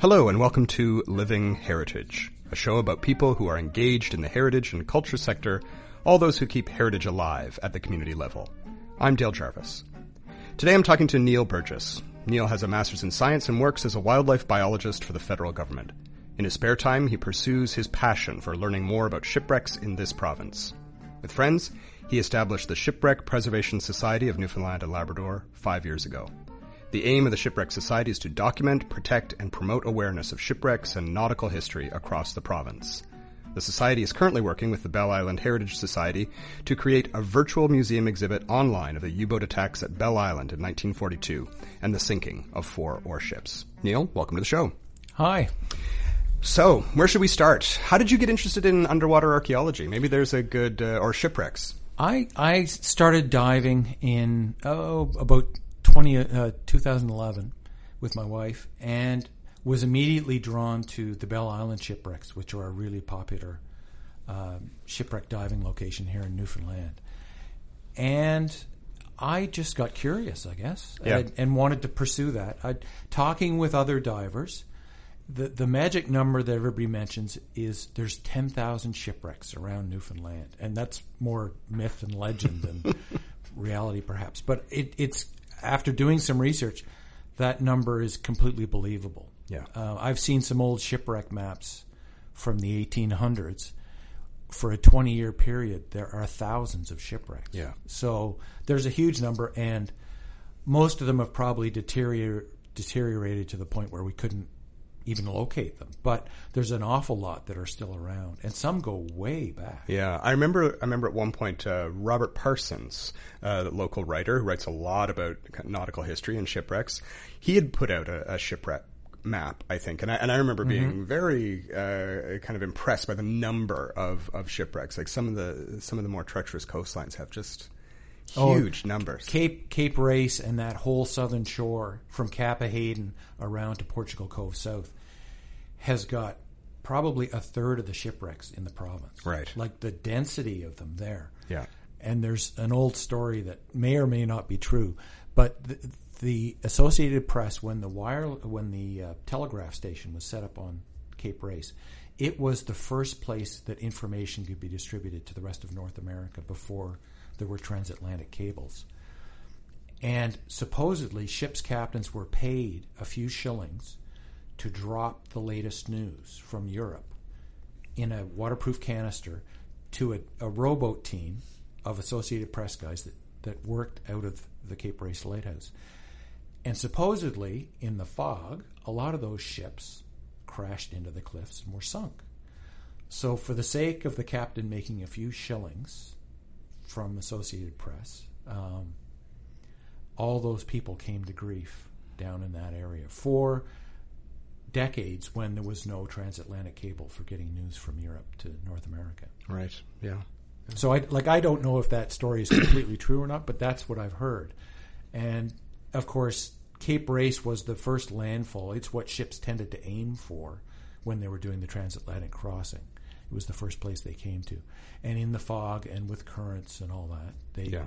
Hello, and welcome to Living Heritage, a show about people who are engaged in the heritage and culture sector, all those who keep heritage alive at the community level. I'm Dale Jarvis. Today I'm talking to Neil Burgess. Neil has a master's in science and works as a wildlife biologist for the federal government. In his spare time, he pursues his passion for learning more about shipwrecks in this province. With friends, he established the Shipwreck Preservation Society of Newfoundland and Labrador five years ago. The aim of the Shipwreck Society is to document, protect, and promote awareness of shipwrecks and nautical history across the province. The Society is currently working with the Bell Island Heritage Society to create a virtual museum exhibit online of the U-boat attacks at Bell Island in 1942 and the sinking of four warships. Neil, welcome to the show. Hi. So, where should we start? How did you get interested in underwater archaeology? Maybe there's a good, uh, or shipwrecks. I I started diving in oh about 20, uh, 2011 with my wife and was immediately drawn to the Bell Island shipwrecks, which are a really popular uh, shipwreck diving location here in Newfoundland. And I just got curious, I guess, Yeah. and, and wanted to pursue that. I, talking with other divers, the the magic number that everybody mentions is there's ten thousand shipwrecks around Newfoundland, and that's more myth and legend than reality, perhaps. But it, it's after doing some research, that number is completely believable. Yeah. uh, I've seen some old shipwreck maps from the 1800s. For a 20 year period, there are thousands of shipwrecks. Yeah. So there's a huge number, and most of them have probably deterior- deteriorated to the point where we couldn't even locate them. But there's an awful lot that are still around, and some go way back. Yeah, I remember. I remember at one point, uh, Robert Parsons, uh, the local writer who writes a lot about nautical history and shipwrecks, he had put out a, a shipwreck map, I think, and I, and I remember being very uh, kind of impressed by the number of, of shipwrecks. Like some of the some of the more treacherous coastlines have just Oh, huge numbers. Cape Cape Race and that whole southern shore from Cappahayden around to Portugal Cove South has got probably a third of the shipwrecks in the province. Right. Like the density of them there. Yeah. And there's an old story that may or may not be true, but the, the Associated Press, when the wire, when the uh, telegraph station was set up on Cape Race, it was the first place that information could be distributed to the rest of North America before there were transatlantic cables. And supposedly, ships' captains were paid a few shillings to drop the latest news from Europe in a waterproof canister to a, a rowboat team of Associated Press guys that, that worked out of the Cape Race Lighthouse. And supposedly, in the fog, a lot of those ships crashed into the cliffs and were sunk. So, for the sake of the captain making a few shillings from Associated Press, um, all those people came to grief down in that area for decades when there was no transatlantic cable for getting news from Europe to North America. Right. Yeah. So I like I don't know if that story is completely true or not, but that's what I've heard. And of course, Cape Race was the first landfall. It's what ships tended to aim for when they were doing the transatlantic crossing. It was the first place they came to. And in the fog and with currents and all that, they Yeah.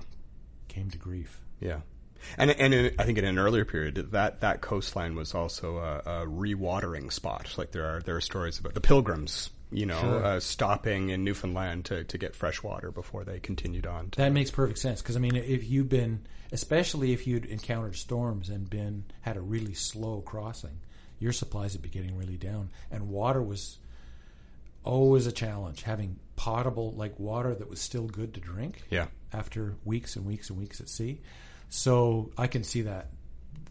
came to grief. Yeah. And and in, I think in an earlier period, that, that coastline was also a, a rewatering spot. Like there are there are stories about the pilgrims, you know, Sure. uh, stopping in Newfoundland to, to get fresh water before they continued on. That makes perfect sense because I mean, if you've been, especially if you'd encountered storms and been had a really slow crossing, your supplies would be getting really down, and water was always a challenge. Having potable like water that was still good to drink yeah. after weeks and weeks and weeks at sea. So I can see that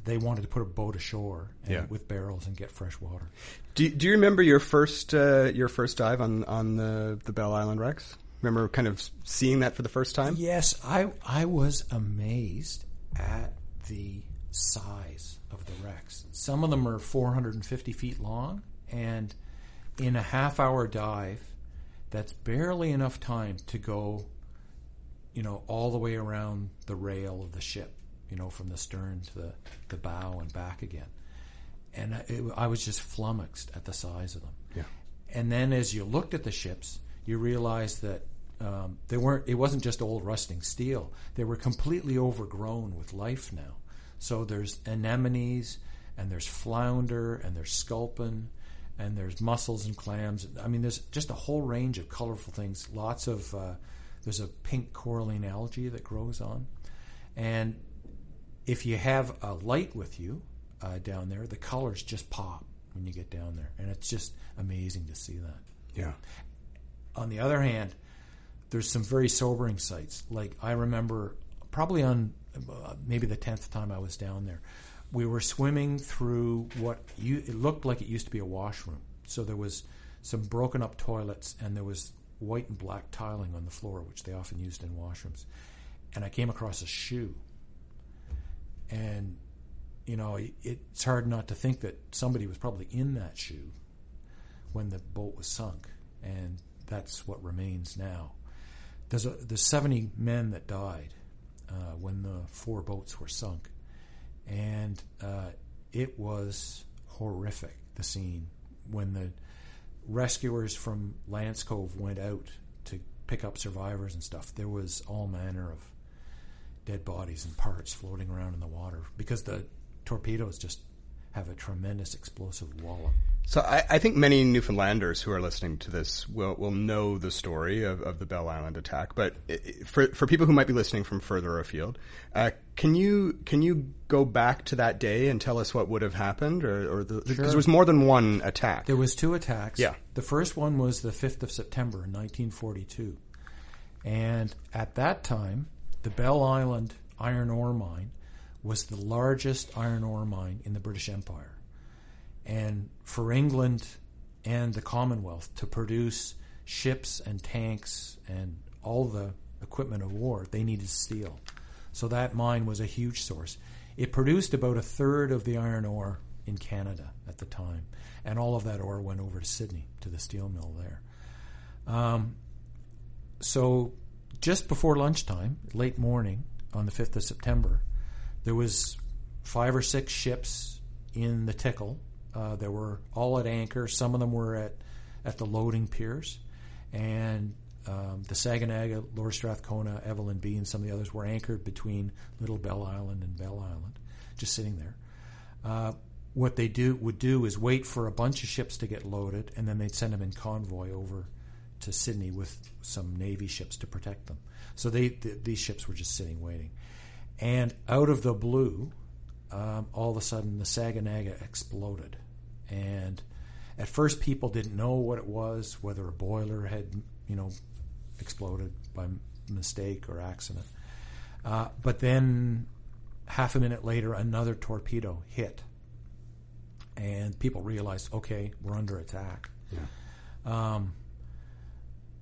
they wanted to put a boat ashore and, Yeah. with barrels and get fresh water. Do Do you remember your first uh, your first dive on on the the Bell Island wrecks? Remember kind of seeing that for the first time? Yes, I I was amazed at the size of the wrecks. Some of them are 450 feet long, and in a half hour dive, that's barely enough time to go, you know, all the way around the rail of the ship, you know, from the stern to the, the bow and back again. And I- it, I was just flummoxed at the size of them. Yeah. And then as you looked at the ships, you realized that um, they weren't. It wasn't just old rusting steel. They were completely overgrown with life now. So there's anemones and there's flounder, and there's sculpin, and there's mussels and clams. I mean, there's just a whole range of colorful things. Lots of uh, there's a pink coralline algae that grows on, and if you have a light with you uh, down there, the colors just pop when you get down there, and it's just amazing to see that. Yeah. On the other hand, there's some very sobering sights. Like I remember, probably on uh, maybe the tenth time I was down there, we were swimming through what you, it looked like it used to be a washroom. So there was some broken up toilets, and there was white and black tiling on the floor, which they often used in washrooms. And I came across a shoe, and you know, it, it's hard not to think that somebody was probably in that shoe when the boat was sunk, and that's what remains now. There's a, there's 70 men that died uh, when the four boats were sunk, and uh, it was horrific. The scene when the rescuers from Lance Cove went out to pick up survivors and stuff. There was all manner of dead bodies and parts floating around in the water because the torpedoes just have a tremendous explosive wallop. So I, I, think many Newfoundlanders who are listening to this will will know the story of, of the Bell Island attack. But for for people who might be listening from further afield, uh, can you can you go back to that day and tell us what would have happened, or, or the, sure. there was more than one attack? There was two attacks. Yeah. The first one was the fifth of September, 1942, and at that time, the Bell Island iron ore mine was the largest iron ore mine in the British Empire. And for England and the Commonwealth to produce ships and tanks and all the equipment of war, they needed steel. So that mine was a huge source. It produced about a third of the iron ore in Canada at the time, and all of that ore went over to Sydney to the steel mill there. Um, so just before lunchtime, late morning on the 5th of September, there was five or six ships in the Tickle. Uh, they were all at anchor. Some of them were at, at the loading piers. And um, the Saganaga, Lord Strathcona, Evelyn B., and some of the others were anchored between Little Bell Island and Bell Island, just sitting there. Uh, what they do would do is wait for a bunch of ships to get loaded, and then they'd send them in convoy over to Sydney with some Navy ships to protect them. So they th- these ships were just sitting waiting. And out of the blue, um, all of a sudden the Saganaga exploded. And at first, people didn't know what it was, whether a boiler had, you know, exploded by mistake or accident. Uh, but then, half a minute later, another torpedo hit, and people realized, okay, we're under attack. Yeah. Um,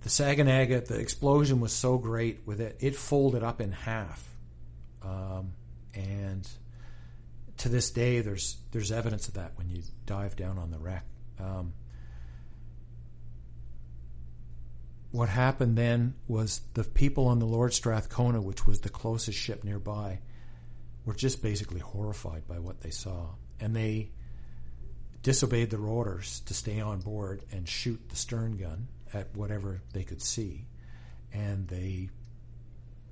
the Saganaga, the explosion was so great with it, it folded up in half. Um, and to this day, there's there's evidence of that when you dive down on the wreck. Um, what happened then was the people on the Lord Strathcona, which was the closest ship nearby, were just basically horrified by what they saw, and they disobeyed their orders to stay on board and shoot the stern gun at whatever they could see, and they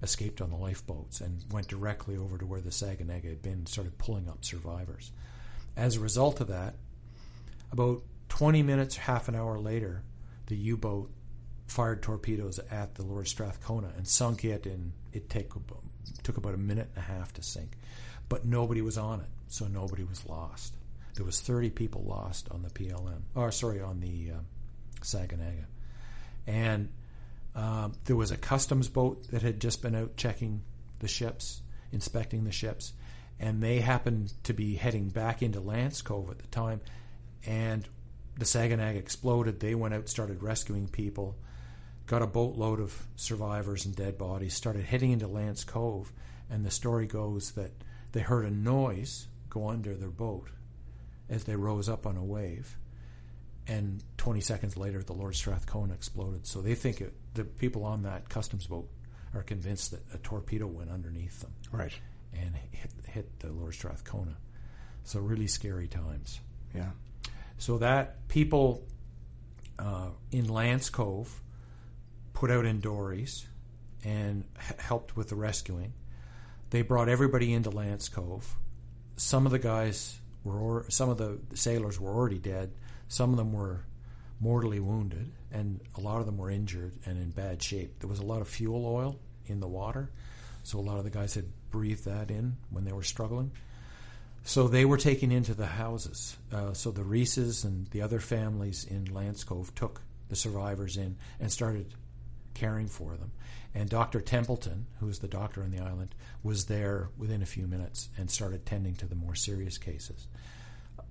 escaped on the lifeboats and went directly over to where the Saganaga had been, started pulling up survivors. As a result of that, about 20 minutes, half an hour later, the U boat fired torpedoes at the Lord Strathcona and sunk it, and it take, took about a minute and a half to sink. But nobody was on it, so nobody was lost. There was 30 people lost on the PLM, or sorry, on the uh, Saganaga. And um, there was a customs boat that had just been out checking the ships, inspecting the ships, and they happened to be heading back into Lance Cove at the time. And the Saganag exploded. They went out, started rescuing people, got a boatload of survivors and dead bodies, started heading into Lance Cove. And the story goes that they heard a noise go under their boat as they rose up on a wave and 20 seconds later, the Lord Strathcona exploded. So they think it, the people on that customs boat are convinced that a torpedo went underneath them, right, and hit, hit the Lord Strathcona. So really scary times. Yeah. So that people uh, in Lance Cove put out in dories and h- helped with the rescuing. They brought everybody into Lance Cove. Some of the guys were or, some of the sailors were already dead. Some of them were mortally wounded, and a lot of them were injured and in bad shape. There was a lot of fuel oil in the water, so a lot of the guys had breathed that in when they were struggling. So they were taken into the houses. Uh, so the Reeses and the other families in Lance Cove took the survivors in and started caring for them. And Dr. Templeton, who was the doctor on the island, was there within a few minutes and started tending to the more serious cases.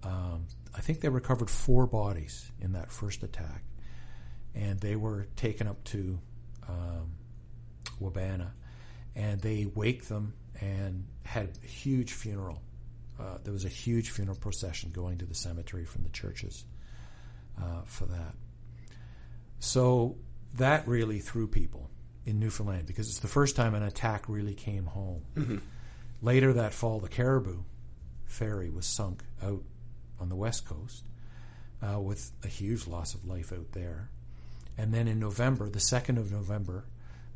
Um, I think they recovered four bodies in that first attack, and they were taken up to um, Wabana, and they waked them and had a huge funeral. Uh, there was a huge funeral procession going to the cemetery from the churches uh, for that. So that really threw people in Newfoundland because it's the first time an attack really came home. Mm-hmm. Later that fall, the Caribou ferry was sunk out on the west coast uh, with a huge loss of life out there. And then in November, the 2nd of November,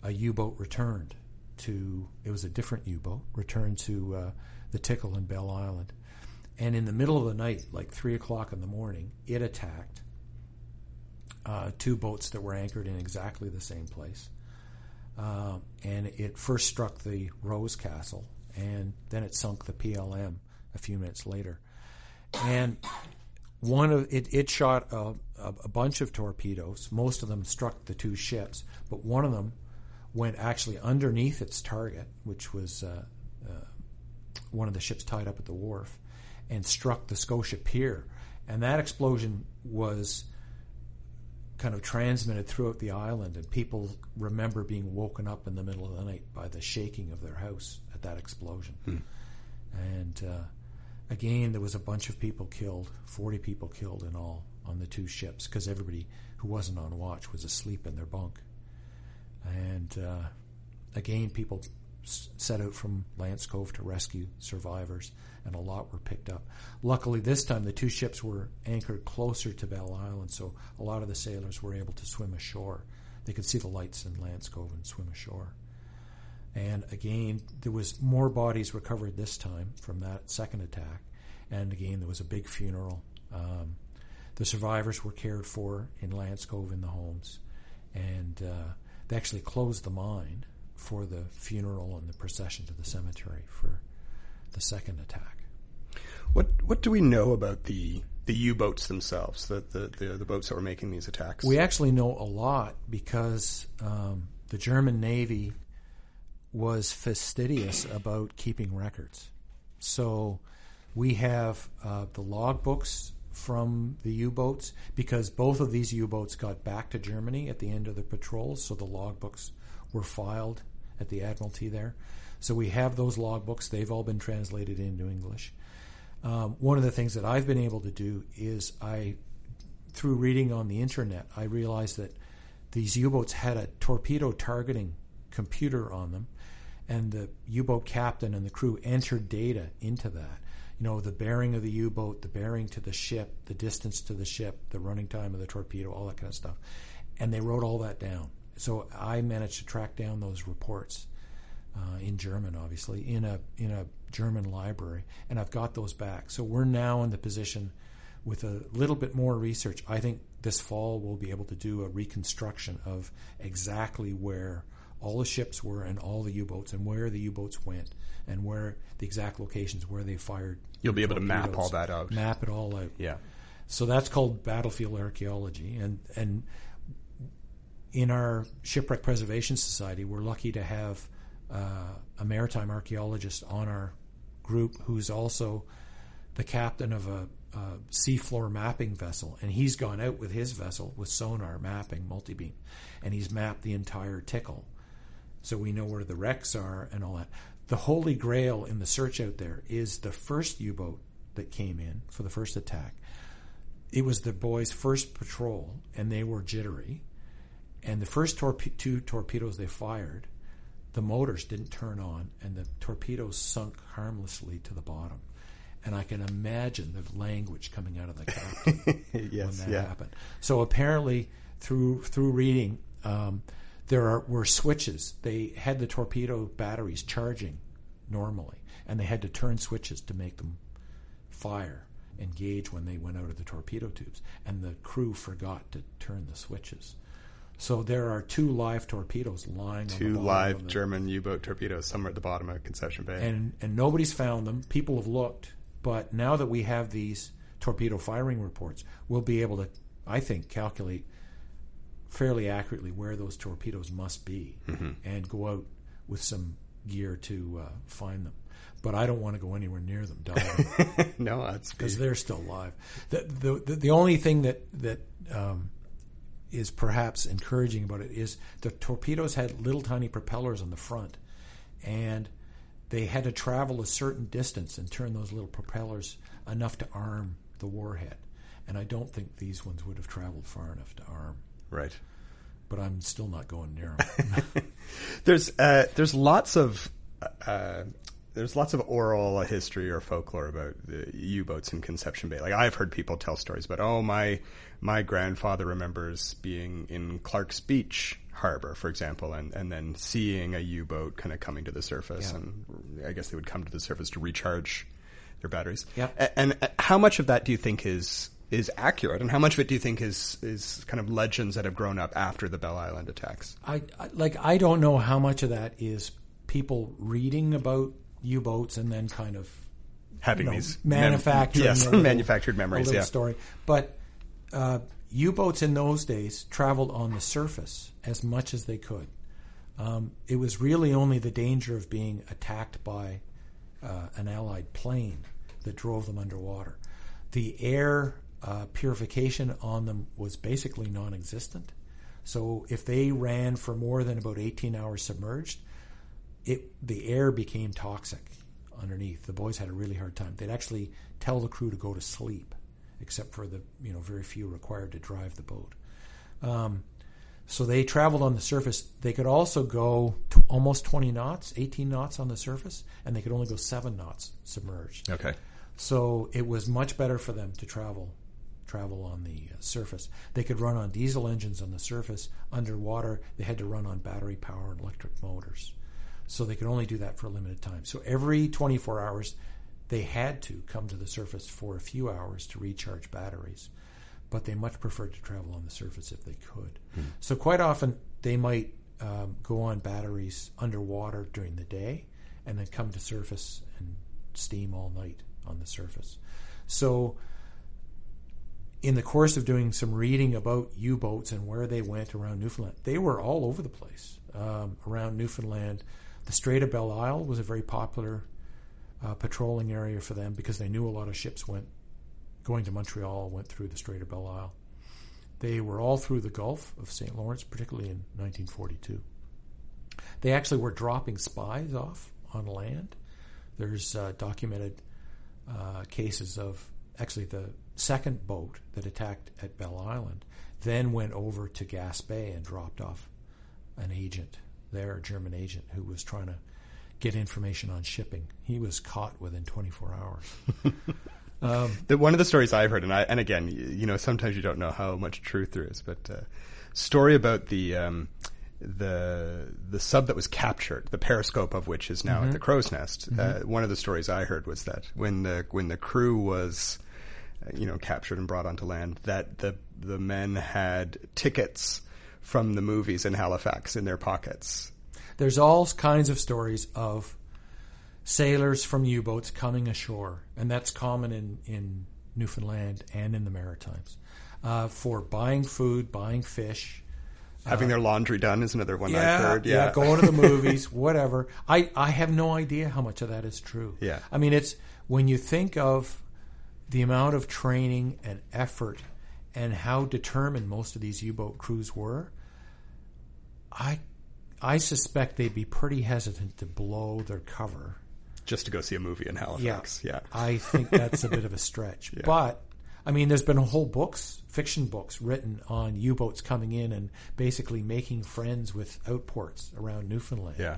a U boat returned to, it was a different U boat, returned to uh, the Tickle in Bell Island. And in the middle of the night, like 3 o'clock in the morning, it attacked uh, two boats that were anchored in exactly the same place. Uh, and it first struck the Rose Castle, and then it sunk the PLM a few minutes later. And one of it, it shot a, a, bunch of torpedoes. Most of them struck the two ships, but one of them went actually underneath its target, which was uh, uh, one of the ships tied up at the wharf, and struck the Scotia Pier. And that explosion was kind of transmitted throughout the island, and people remember being woken up in the middle of the night by the shaking of their house at that explosion. Hmm. And uh, again, there was a bunch of people killed, 40 people killed in all on the two ships, because everybody who wasn't on watch was asleep in their bunk. And uh, again, people set out from Lance Cove to rescue survivors and a lot were picked up. Luckily, this time the two ships were anchored closer to Bell Island, so a lot of the sailors were able to swim ashore. They could see the lights in Lance Cove and swim ashore. And again, there was more bodies recovered this time from that second attack. And again, there was a big funeral. Um, the survivors were cared for in Lance Cove in the homes, and uh, they actually closed the mine for the funeral and the procession to the cemetery for the second attack. What what do we know about the the U boats themselves, the, the, the the boats that were making these attacks? We actually know a lot because um, the German Navy was fastidious about keeping records. So we have uh, the logbooks from the U boats because both of these U boats got back to Germany at the end of the patrols, so the logbooks were filed at the Admiralty there. So we have those logbooks. They've all been translated into English. Um, one of the things that I've been able to do is I, through reading on the internet, I realized that these U-boats had a torpedo targeting computer on them, and the U-boat captain and the crew entered data into that. You know, the bearing of the U-boat, the bearing to the ship, the distance to the ship, the running time of the torpedo, all that kind of stuff, and they wrote all that down. So I managed to track down those reports uh, in German, obviously, in a in a German library, and I've got those back. So we're now in the position with a little bit more research. I think this fall we'll be able to do a reconstruction of exactly where all the ships were and all the U-boats and where the U-boats went and where the exact locations where they fired. You'll be able to map all that out. Map it all out. Yeah. So that's called battlefield archaeology, and and in our shipwreck preservation society, we're lucky to have uh, a maritime archaeologist on our group who's also the captain of a, a seafloor mapping vessel, and he's gone out with his vessel with sonar mapping multi-beam, and he's mapped the entire tickle, so we know where the wrecks are and all that. The holy grail in the search out there is the first U-boat that came in for the first attack. It was the boys' first patrol, and they were jittery. And the first torpe- two torpedoes they fired the motors didn't turn on and the torpedoes sunk harmlessly to the bottom. And I can imagine the language coming out of the captain yes, when that yeah. happened. So apparently, through through reading, um, there are, were switches. They had the torpedo batteries charging normally, and they had to turn switches to make them fire engage when they went out of the torpedo tubes, and the crew forgot to turn the switches. So there are two live torpedoes lying. Two on the live German U-boat torpedoes somewhere at the bottom of Conception Bay. and and nobody's found them. People have looked, but now that we have these torpedo firing reports, we'll be able to, I think, calculate fairly accurately where those torpedoes must be, and go out with some gear to uh, find them. But I don't want to go anywhere near them diving no, that's because they're still alive. The, the the the only thing that that um, is perhaps encouraging about it is the torpedoes had little tiny propellers on the front, and they had to travel a certain distance and turn those little propellers enough to arm the warhead. And I don't think these ones would have traveled far enough to arm. Right. But I'm still not going near them. There's uh, there's lots of uh, there's lots of oral history or folklore about the U-boats in Conception Bay. Like I've heard people tell stories about, oh my my grandfather remembers being in Clark's Beach harbor, for example, and and then seeing a U-boat kind of coming to the surface, Yeah. and I guess they would come to the surface to recharge their batteries. Yeah. A- And, uh, how much of that do you think is is accurate, and how much of it do you think is is kind of legends that have grown up after the Bell Island attacks? I, I like I don't know how much of that is people reading about U-boats and then kind of Having you know, these mem- yes, little- manufactured memories, yeah. story. But uh, U-boats in those days traveled on the surface as much as they could. Um, it was really only the danger of being attacked by uh, an Allied plane that drove them underwater. The air uh, purification on them was basically non-existent. So if they ran for more than about 18 hours submerged, it the air became toxic underneath. The boys had a really hard time. They'd actually tell the crew to go to sleep, except for the you know very few required to drive the boat. Um, so they traveled on the surface. They could also go to almost 20 knots, 18 knots on the surface, and they could only go seven knots submerged. Okay. So it was much better for them to travel travel on the uh, surface. They could run on diesel engines on the surface. Underwater, they had to run on battery power and electric motors. So they could only do that for a limited time. So every 24 hours, they had to come to the surface for a few hours to recharge batteries. But they much preferred to travel on the surface if they could. So quite often, they might um, go on batteries underwater during the day and then come to surface and steam all night on the surface. So, in the course of doing some reading about U boats and where they went around Newfoundland, they were all over the place um, around Newfoundland. The Strait of Belle Isle was a very popular uh, patrolling area for them because they knew a lot of ships went going to Montreal went through the Strait of Belle Isle. They were all through the Gulf of St. Lawrence, particularly in 1942. They actually were dropping spies off on land. There's uh, documented uh, cases of actually the second boat that attacked at Bell Island then went over to Gas Bay and dropped off an agent there, a German agent who was trying to get information on shipping. He was caught within 24 hours. The, one of the stories I've heard, and I, and again, y- you know, sometimes you don't know how much truth there is, but uh, story about the um, the the sub that was captured, the periscope of which is now at the Crow's Nest. Uh, one of the stories I heard was that when the when the crew was, you know, captured and brought onto land, that the the men had tickets from the movies in Halifax in their pockets. There's all kinds of stories of sailors from U-boats coming ashore, and that's common in, in Newfoundland and in the Maritimes, uh, for buying food, buying fish. Having their laundry done is another one I've heard. yeah, Yeah, going to the movies, whatever. I, I have no idea how much of that is true. Yeah. I mean, it's when you think of the amount of training and effort and how determined most of these U-boat crews were, I, I suspect they'd be pretty hesitant to blow their cover just to go see a movie in Halifax. Yeah, I think that's a bit of a stretch. But I mean, there's been whole books, fiction books, written on U-boats coming in and basically making friends with outports around Newfoundland. yeah.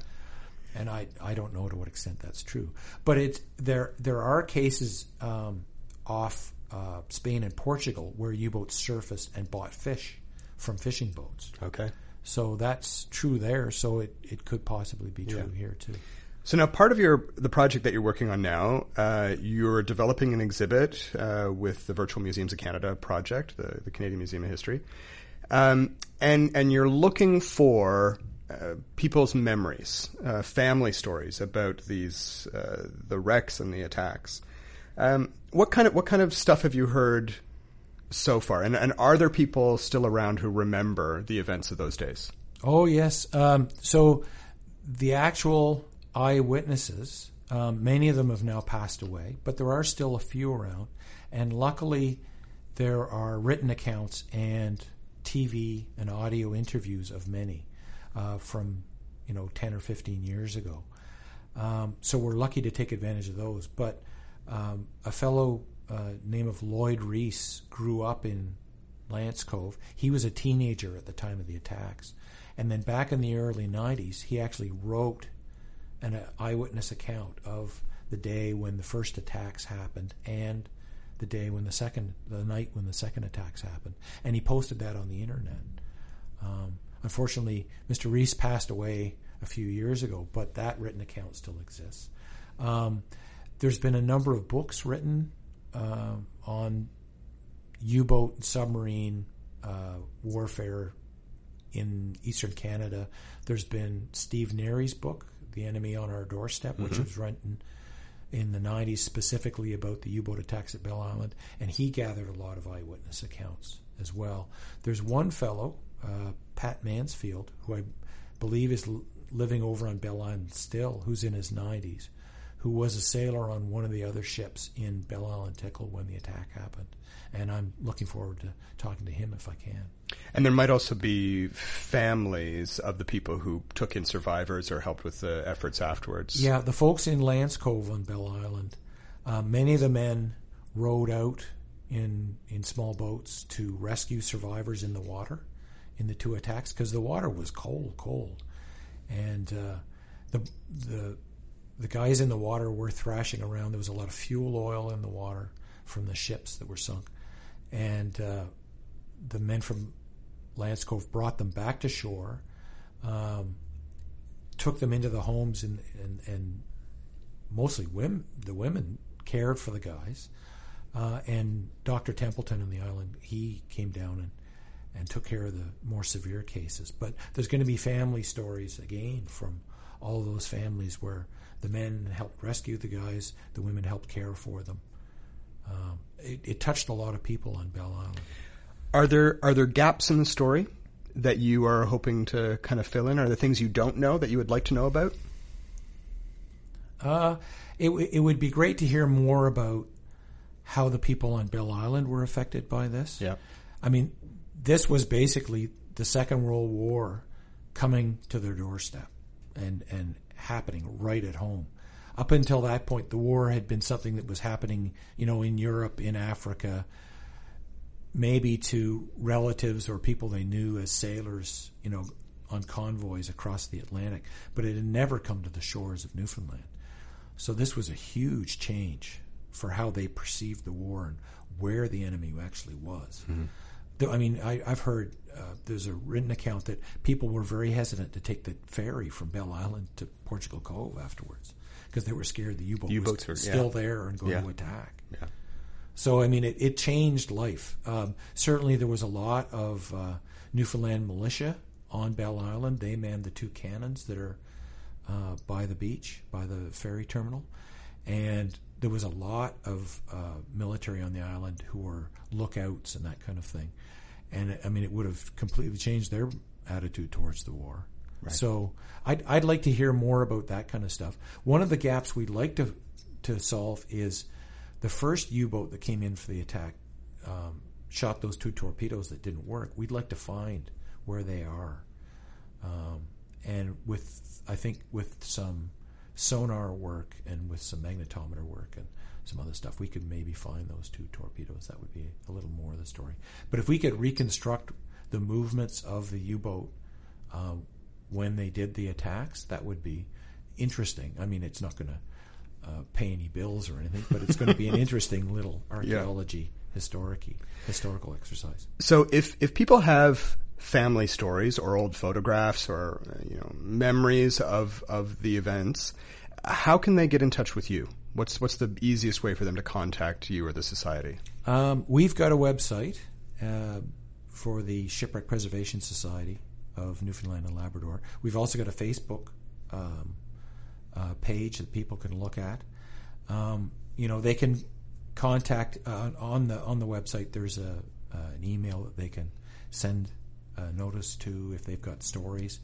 And I, I don't know to what extent that's true, but it's there. There are cases um, off uh, Spain and Portugal where U-boats surfaced and bought fish from fishing boats. Okay. So that's true there. So it, it could possibly be true Yeah. here too. So now, part of your the project that you're working on now, uh, you're developing an exhibit uh, with the Virtual Museums of Canada project, the, the Canadian Museum of History, um, and and you're looking for uh, people's memories, uh, family stories about these uh, the wrecks and the attacks. Um, what kind of what kind of stuff have you heard so far? And, and are there people still around who remember the events of those days? Oh yes. Um, so the actual eyewitnesses, um, many of them have now passed away, but there are still a few around. And luckily, there are written accounts and TV and audio interviews of many uh, from you know 10 or 15 years ago. Um, so we're lucky to take advantage of those. But um, a fellow uh, name of Lloyd Reese grew up in Lance Cove. He was a teenager at the time of the attacks. And then back in the early 90s, he actually wrote an eyewitness account of the day when the first attacks happened and the day when the second, the night when the second attacks happened. And he posted that on the internet. Um, unfortunately, Mr. Reese passed away a few years ago, but that written account still exists. Um, there's been a number of books written uh, on U-boat and submarine uh, warfare in eastern Canada. There's been Steve Neary's book, The Enemy on Our Doorstep, which mm-hmm. was written in the 90s specifically about the U-boat attacks at Bell Island, and he gathered a lot of eyewitness accounts as well. There's one fellow, uh, Pat Mansfield, who I believe is l- living over on Bell Island still, who's in his 90s, who was a sailor on one of the other ships in Bell Island Tickle when the attack happened. And I'm looking forward to talking to him if I can. And there might also be families of the people who took in survivors or helped with the efforts afterwards. Yeah, the folks in Lance Cove on Bell Island, uh, many of the men rowed out in in small boats to rescue survivors in the water in the two attacks because the water was cold, cold, and uh, the the the guys in the water were thrashing around. There was a lot of fuel oil in the water from the ships that were sunk, and uh, the men from Lance Cove brought them back to shore, um, took them into the homes, and, and, and mostly women, the women cared for the guys. Uh, and Dr. Templeton on the island, he came down and, and took care of the more severe cases. But there's going to be family stories again from all of those families where the men helped rescue the guys, the women helped care for them. Um, it, it, touched a lot of people on Bell Island. Are there are there gaps in the story that you are hoping to kind of fill in? Are there things you don't know that you would like to know about? Uh, it it would be great to hear more about how the people on Bell Island were affected by this. Yeah, I mean, this was basically the Second World War coming to their doorstep and and happening right at home. Up until that point, the war had been something that was happening, you know, in Europe, in Africa, maybe to relatives or people they knew as sailors, you know, on convoys across the Atlantic, but it had never come to the shores of Newfoundland. So this was a huge change for how they perceived the war and where the enemy actually was. Mm-hmm. I mean, I, have heard uh, there's a written account that people were very hesitant to take the ferry from Bell Island to Portugal Cove afterwards because they were scared the U-boat U-boats was were, still yeah. there and going yeah. to attack. Yeah. So I mean, it, it changed life. Um, certainly, there was a lot of uh, Newfoundland militia on Bell Island. They manned the two cannons that are uh, by the beach, by the ferry terminal, and there was a lot of uh, military on the island who were lookouts and that kind of thing. And I mean, it would have completely changed their attitude towards the war. Right. So I'd, I'd like to hear more about that kind of stuff. One of the gaps we'd like to to solve is the first U-boat that came in for the attack um, shot those two torpedoes that didn't work. We'd like to find where they are, um, and with I think with some sonar work and with some magnetometer work and some other stuff, we could maybe find those two torpedoes. That would be a little more of the story. But if we could reconstruct the movements of the U-boat uh, when they did the attacks, that would be interesting. I mean, it's not going to uh, pay any bills or anything, but it's going to be an interesting little archaeology yeah. Historic historical exercise. So if if people have family stories or old photographs or you know memories of of the events, how can they get in touch with you? What's what's the easiest way for them to contact you or the society? Um, we've got a website uh, for the Shipwreck Preservation Society of Newfoundland and Labrador. We've also got a Facebook um, uh, page that people can look at. Um, you know, they can contact uh, on the on the website. There's a uh, an email that they can send a notice to if they've got stories.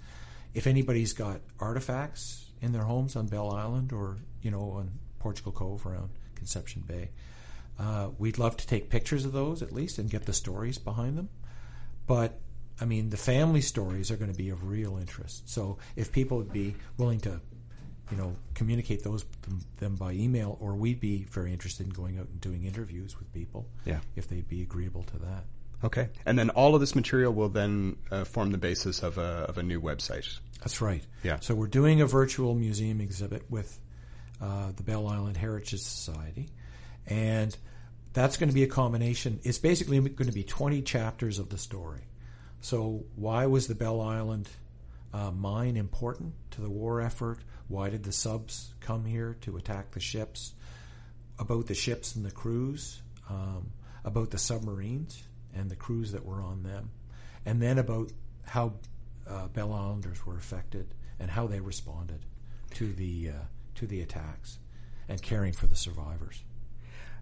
If anybody's got artifacts in their homes on Bell Island or you know on Portugal Cove around Conception Bay, uh, we'd love to take pictures of those at least and get the stories behind them. But I mean, the family stories are going to be of real interest. So if people would be willing to, you know, communicate those them, by email, or we'd be very interested in going out and doing interviews with people. Yeah. If they'd be agreeable to that. Okay, and then all of this material will then uh, form the basis of a of a new website. That's right. Yeah. So we're doing a virtual museum exhibit with uh, the Bell Island Heritage Society, and that's going to be a combination. It's basically going to be 20 chapters of the story. So, why was the Bell Island uh, mine important to the war effort? Why did the subs come here to attack the ships? About the ships and the crews, um, about the submarines and the crews that were on them, and then about how uh, Bell Islanders were affected and how they responded to the uh, to the attacks and caring for the survivors.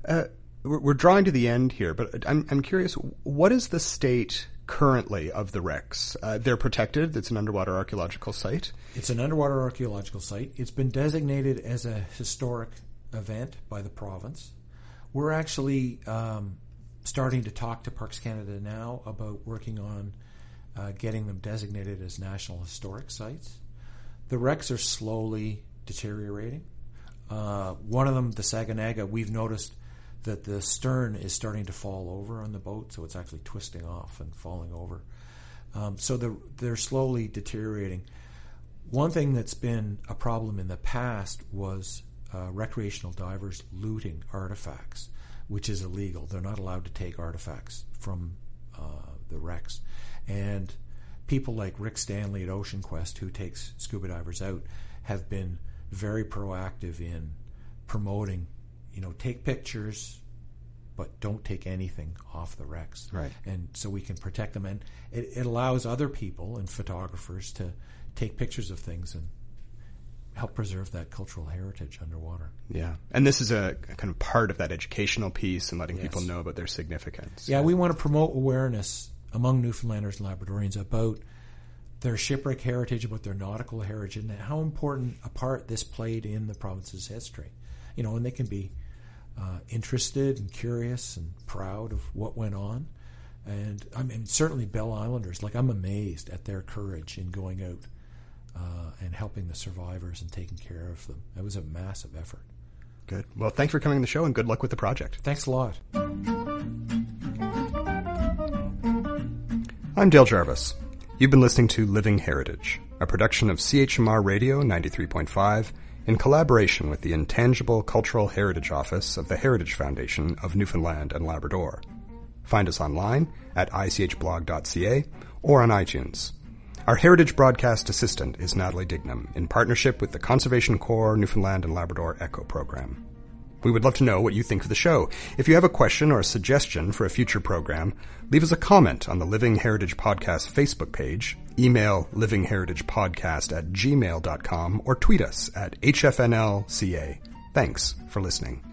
Uh, we're, we're drawing to the end here, but I'm I'm curious. What is the state currently of the wrecks? Uh, they're protected. It's an underwater archaeological site. It's an underwater archaeological site. It's been designated as a historic event by the province. We're actually um, starting to talk to Parks Canada now about working on uh, getting them designated as national historic sites. The wrecks are slowly deteriorating. Uh, one of them, the Saganaga, we've noticed that the stern is starting to fall over on the boat, so it's actually twisting off and falling over. Um, so the, they're slowly deteriorating. One thing that's been a problem in the past was uh, recreational divers looting artifacts, which is illegal. They're not allowed to take artifacts from uh, the wrecks. And people like Rick Stanley at Ocean Quest, who takes scuba divers out, have been very proactive in promoting, you know, take pictures, but don't take anything off the wrecks. Right. And so we can protect them. And it, it allows other people and photographers to take pictures of things and help preserve that cultural heritage underwater. Yeah, and this is a, kind of part of that educational piece and letting Yes. people know about their significance. Yeah, we want to promote awareness among Newfoundlanders and Labradorians about their shipwreck heritage, about their nautical heritage, and how important a part this played in the province's history. You know, and they can be uh, interested and curious and proud of what went on. And I mean, certainly Bell Islanders, like I'm amazed at their courage in going out uh, and helping the survivors and taking care of them. It was a massive effort. Good. Well, thanks for coming on the show and good luck with the project. Thanks a lot. I'm Dale Jarvis. You've been listening to Living Heritage, a production of CHMR Radio 93.5 in collaboration with the Intangible Cultural Heritage Office of the Heritage Foundation of Newfoundland and Labrador. Find us online at ichblog.ca or on iTunes. Our Heritage Broadcast Assistant is Natalie Dignam in partnership with the Conservation Corps Newfoundland and Labrador Echo Program. We would love to know what you think of the show. If you have a question or a suggestion for a future program, leave us a comment on the Living Heritage Podcast Facebook page, email livingheritagepodcast at gmail.com, or tweet us at HFNLCA. Thanks for listening.